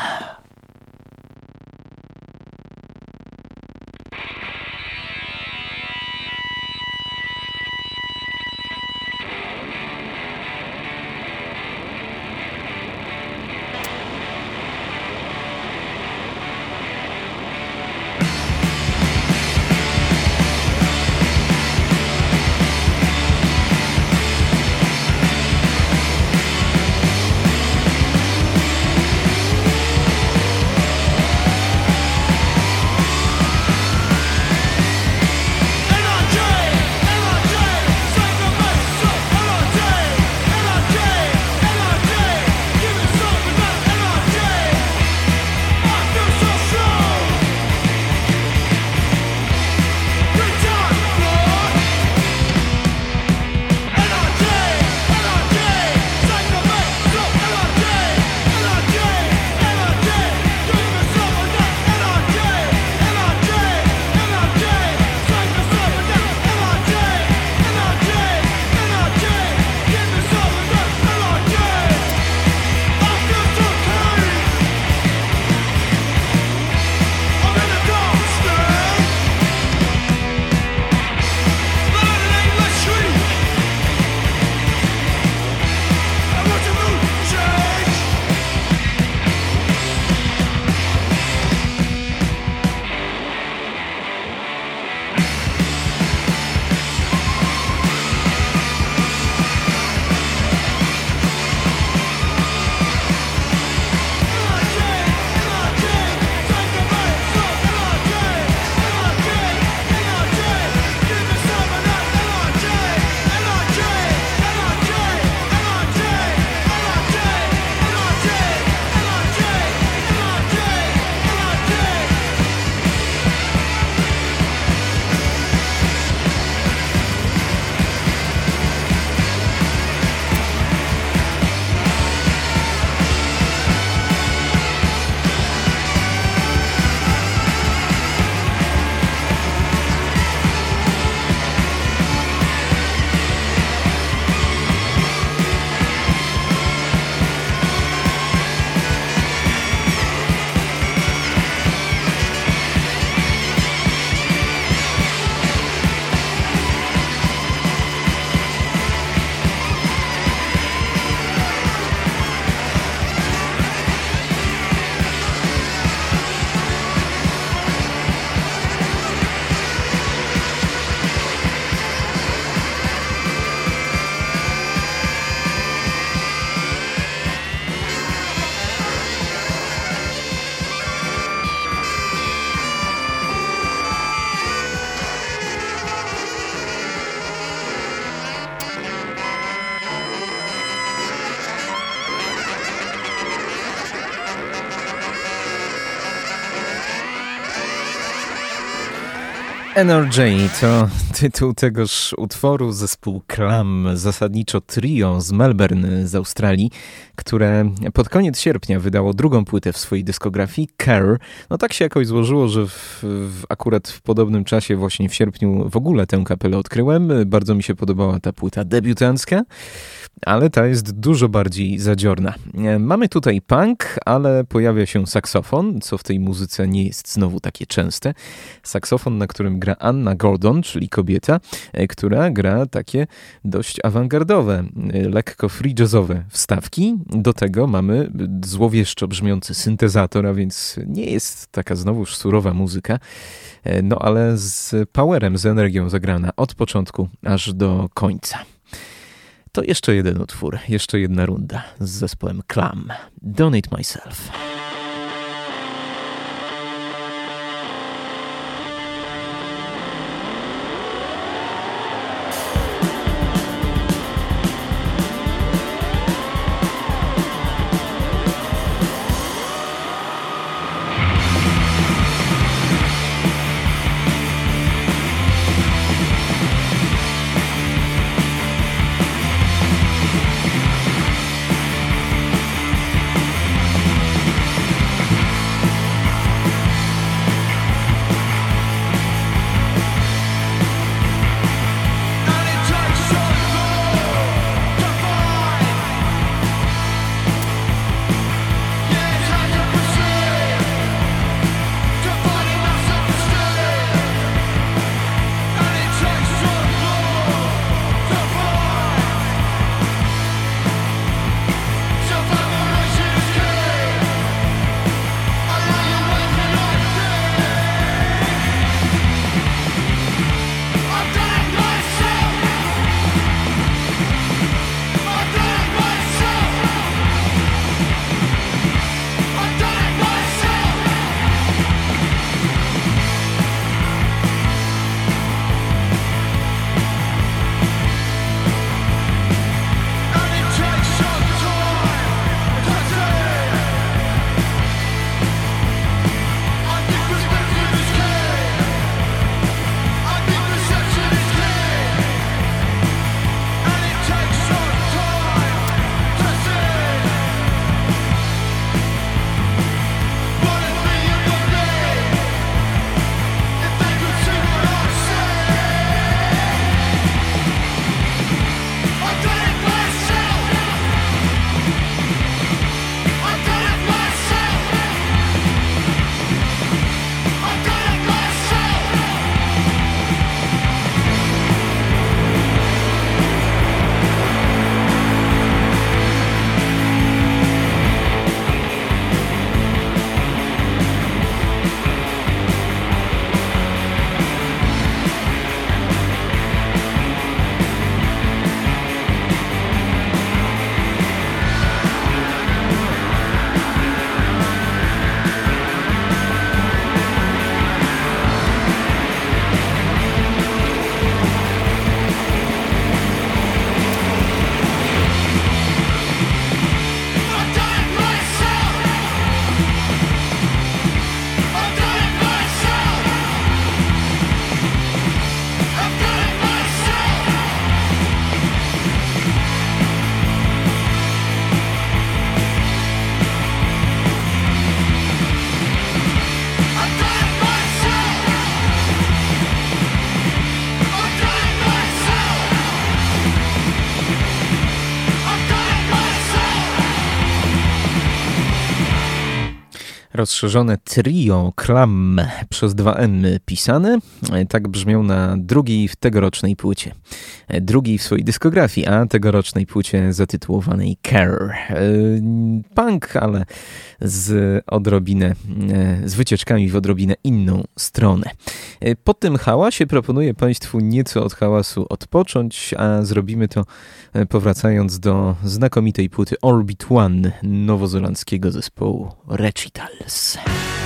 NRJ to tytuł tegoż utworu zespół Clam, zasadniczo trio z Melbourne z Australii, które pod koniec sierpnia wydało drugą płytę w swojej dyskografii, Care. No tak się jakoś złożyło, że w, w, akurat w podobnym czasie, właśnie w sierpniu, w ogóle tę kapelę odkryłem. Bardzo mi się podobała ta płyta debiutancka ale ta jest dużo bardziej zadziorna. E, mamy tutaj punk, ale pojawia się saksofon, co w tej muzyce nie jest znowu takie częste. Saksofon, na którym gra Anna Gordon, czyli kobieta, e, która gra takie dość awangardowe, e, lekko free jazzowe wstawki. Do tego mamy złowieszczo brzmiący syntezator, a więc nie jest taka znowuż surowa muzyka, no ale z powerem, z energią zagrana od początku aż do końca. To jeszcze jeden utwór, jeszcze jedna runda z zespołem Clam. Donate Myself. Rozszerzone trio Klam przez dwa N pisane. Tak brzmią na drugiej w tegorocznej płycie. Drugiej w swojej dyskografii, a tegorocznej płycie zatytułowanej Care. Punk, ale z odrobinę, z wycieczkami w odrobinę inną stronę. Po tym hałasie proponuję Państwu nieco od hałasu odpocząć, a zrobimy to powracając do znakomitej płyty Orbit One nowozelandzkiego zespołu Justice.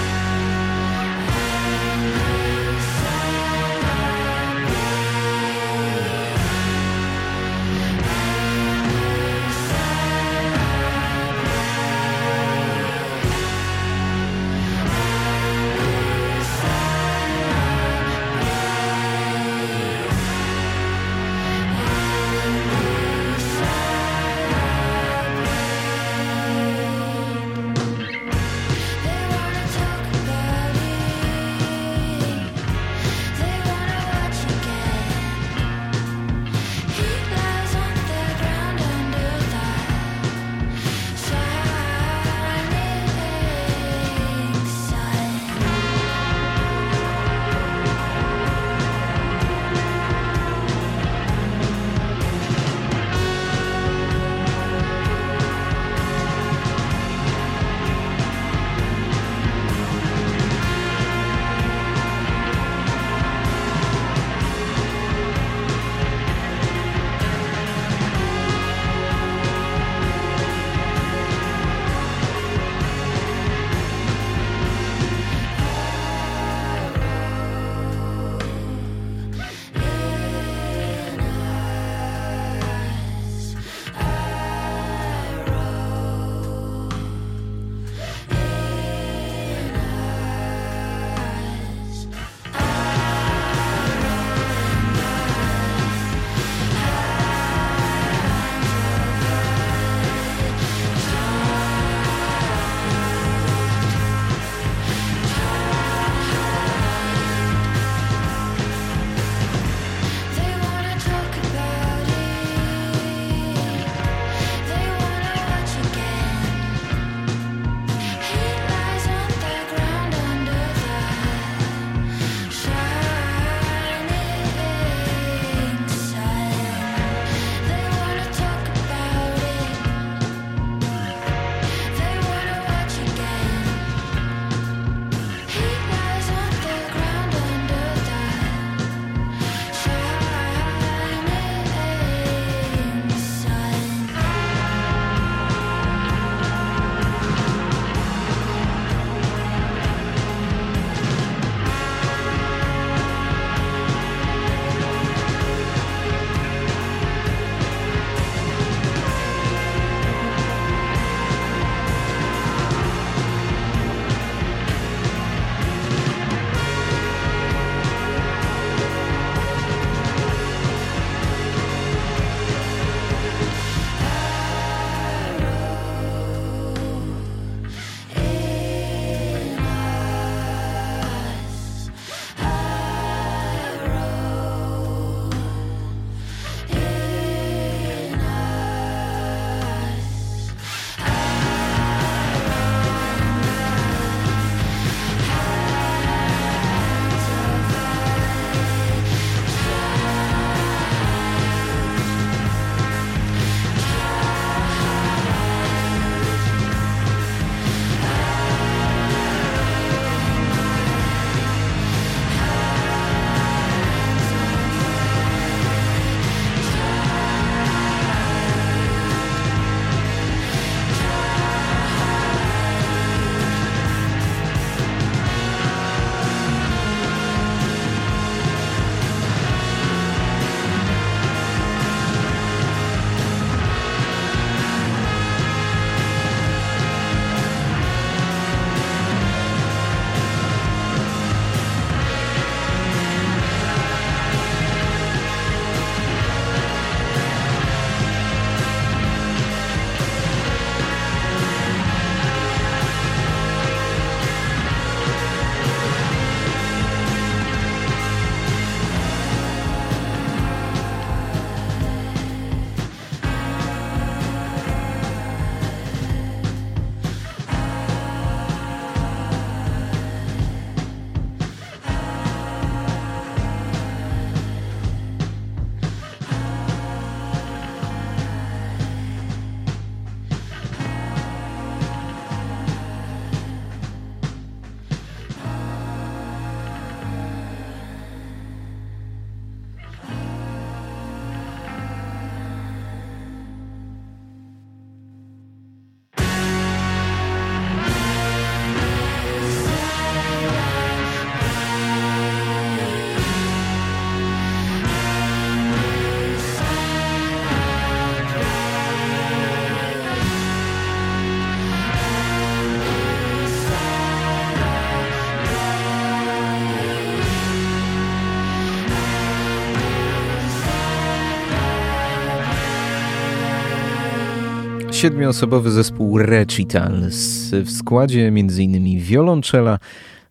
Siedmioosobowy zespół Recitals w składzie m.in. wiolonczela,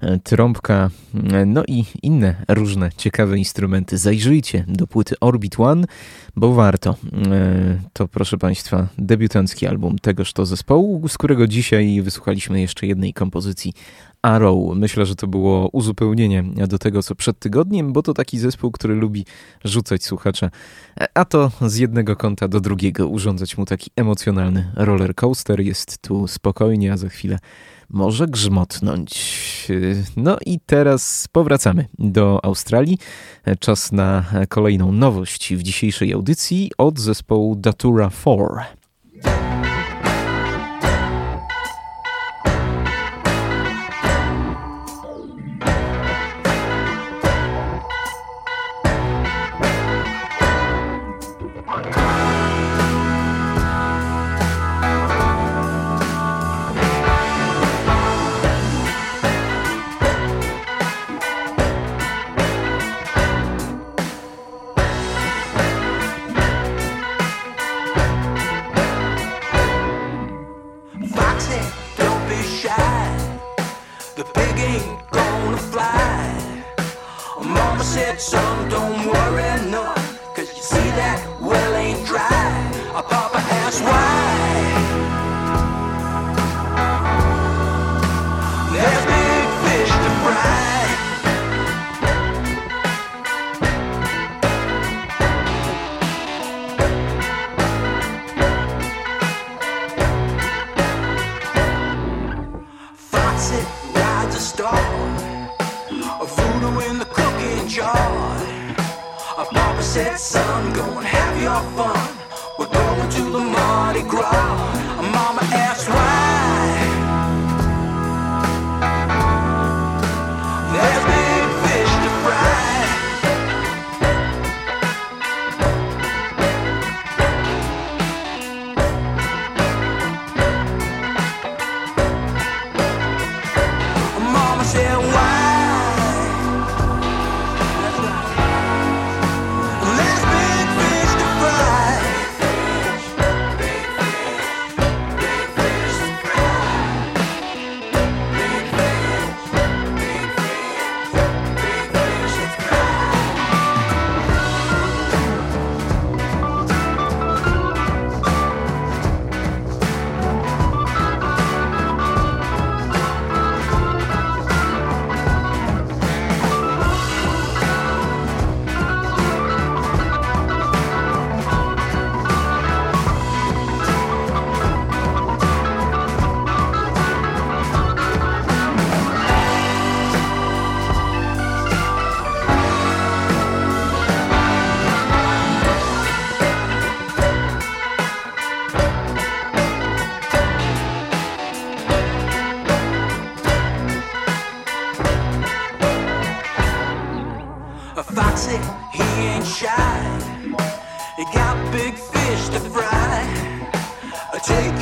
e, trąbka, e, no i inne różne ciekawe instrumenty. Zajrzyjcie do płyty Orbit One, bo warto. E, To proszę Państwa debiutancki album tegoż to zespołu, z którego dzisiaj wysłuchaliśmy jeszcze jednej kompozycji Arrow. Myślę, że to było uzupełnienie do tego, co przed tygodniem, bo to taki zespół, który lubi rzucać słuchacza, a to z jednego kąta do drugiego, urządzać mu taki emocjonalny roller coaster. Jest tu spokojnie, a za chwilę może grzmotnąć. No i teraz powracamy do Australii. Czas na kolejną nowość w dzisiejszej audycji od zespołu Datura 4.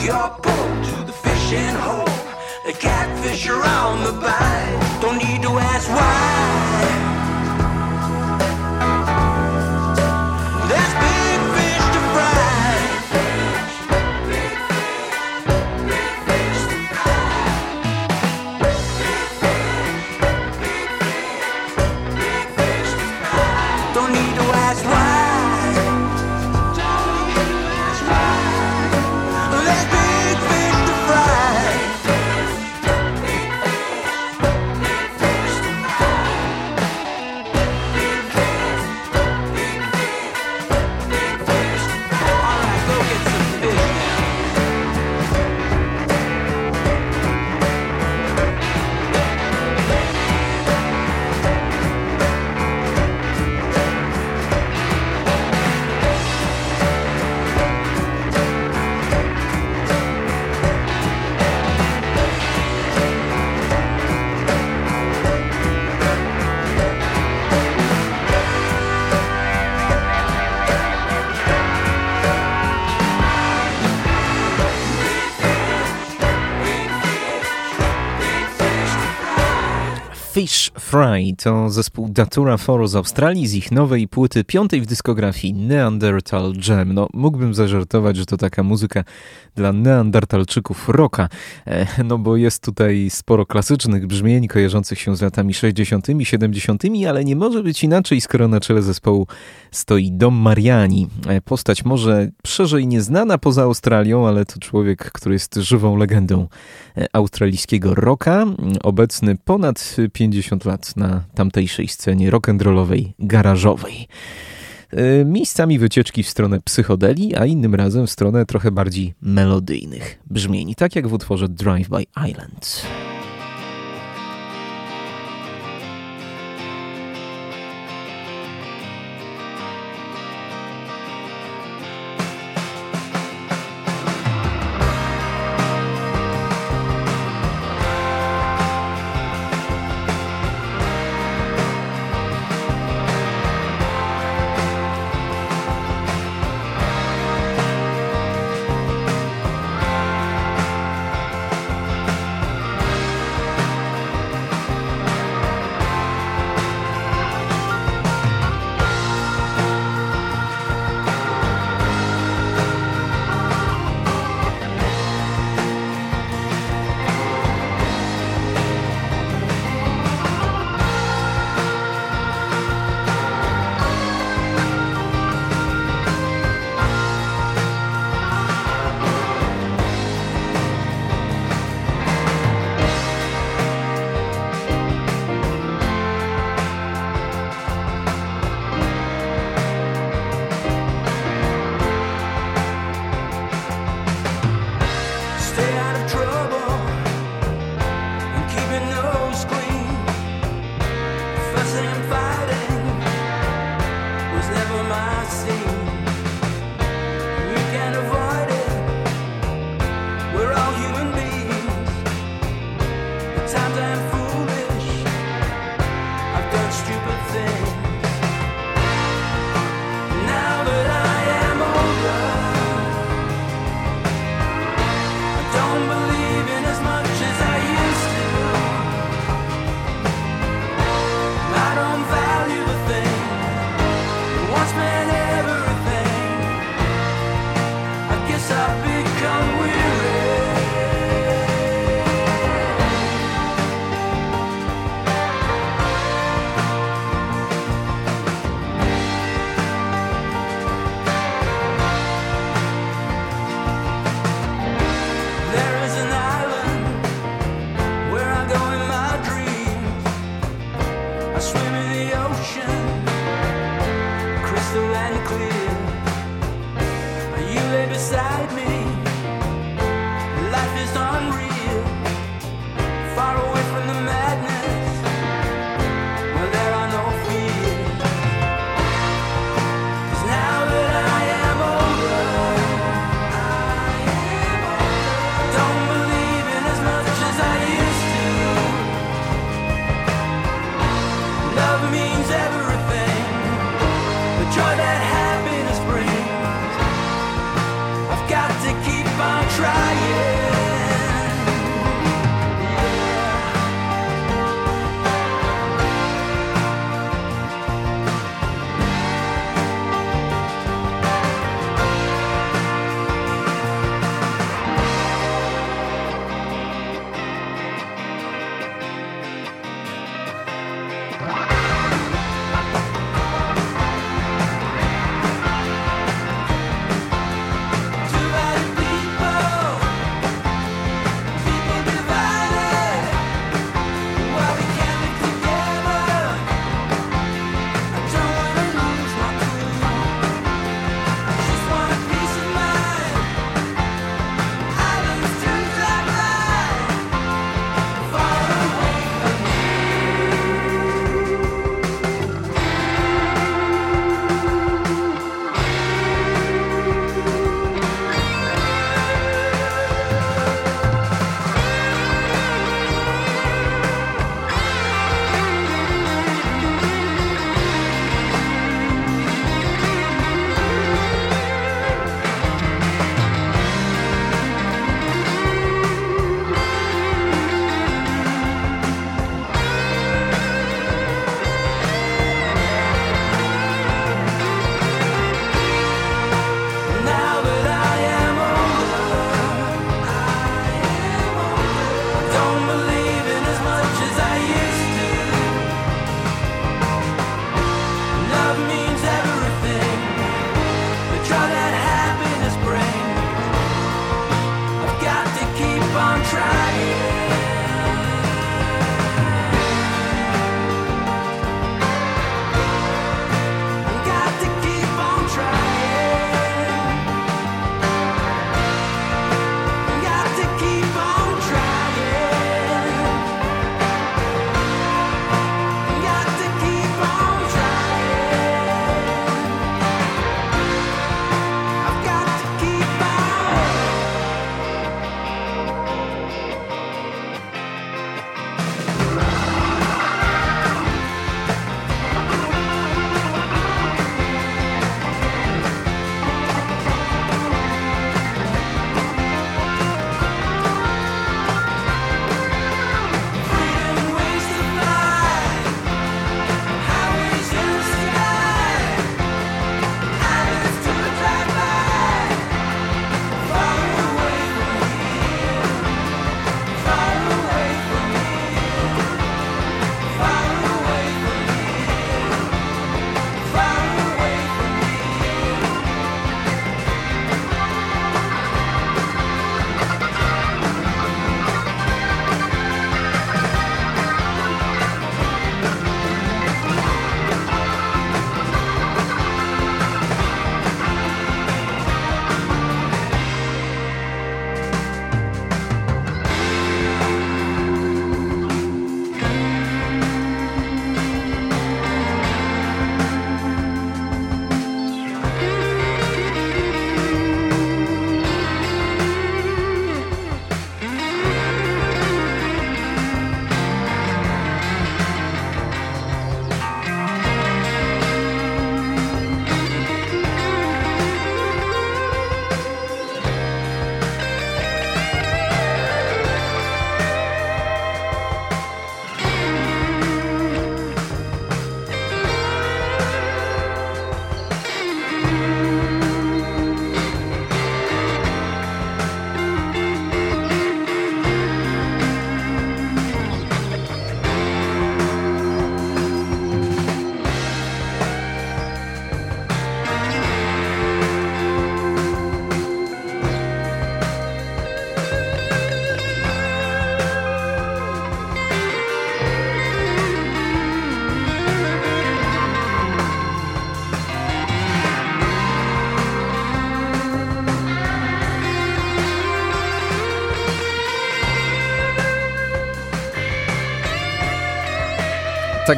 Your boat to the fishing hole. The catfish are on the bite. Fry to zespół Datura 4 z Australii z ich nowej płyty, piątej w dyskografii Neanderthal Jam. No, mógłbym zażartować, że to taka muzyka dla neandertalczyków rocka, e, no bo jest tutaj sporo klasycznych brzmień kojarzących się z latami 60., 70., ale nie może być inaczej, skoro na czele zespołu stoi Dom Mariani. E, postać może szerzej nieznana poza Australią, ale to człowiek, który jest żywą legendą e, australijskiego rocka, obecny ponad 50 lat na tamtejszej scenie rock'n'rollowej, garażowej. E, miejscami wycieczki w stronę psychodeli, a innym razem w stronę trochę bardziej melodyjnych brzmień, tak jak w utworze Drive by Island.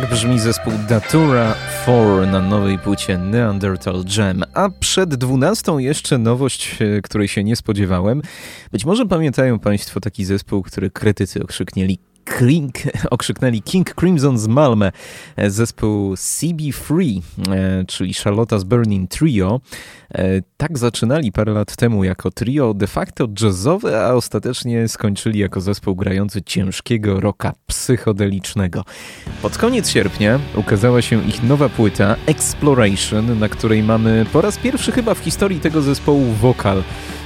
Tak brzmi zespół Datura 4 na nowej płycie Neanderthal Jam. A przed 12 jeszcze nowość, e, której się nie spodziewałem. Być może pamiętają Państwo taki zespół, który krytycy okrzyknieli King, okrzyknęli King Crimson z Malmę, e, zespół CB3, e, czyli Charlotta's Burning Trio. E, tak zaczynali parę lat temu jako trio de facto jazzowe, a ostatecznie skończyli jako zespół grający ciężkiego rocka psychodelicznego. Pod koniec sierpnia ukazała się ich nowa płyta Exploration, na której mamy po raz pierwszy chyba w historii tego zespołu wokal.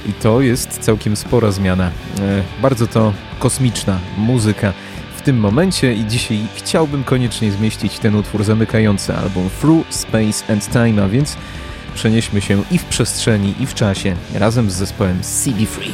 I to jest całkiem spora zmiana. Bardzo to kosmiczna muzyka tym momencie i dzisiaj chciałbym koniecznie zmieścić ten utwór zamykający album Through Space and Time, a więc przenieśmy się i w przestrzeni, i w czasie razem z zespołem CB3.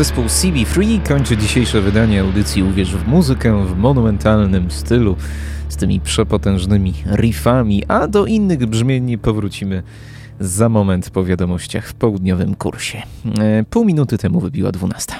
Zespół CB3 kończy dzisiejsze wydanie audycji Uwierz w muzykę w monumentalnym stylu z tymi przepotężnymi riffami, a do innych brzmień powrócimy za moment po wiadomościach w południowym kursie. E, pół minuty temu wybiła 12.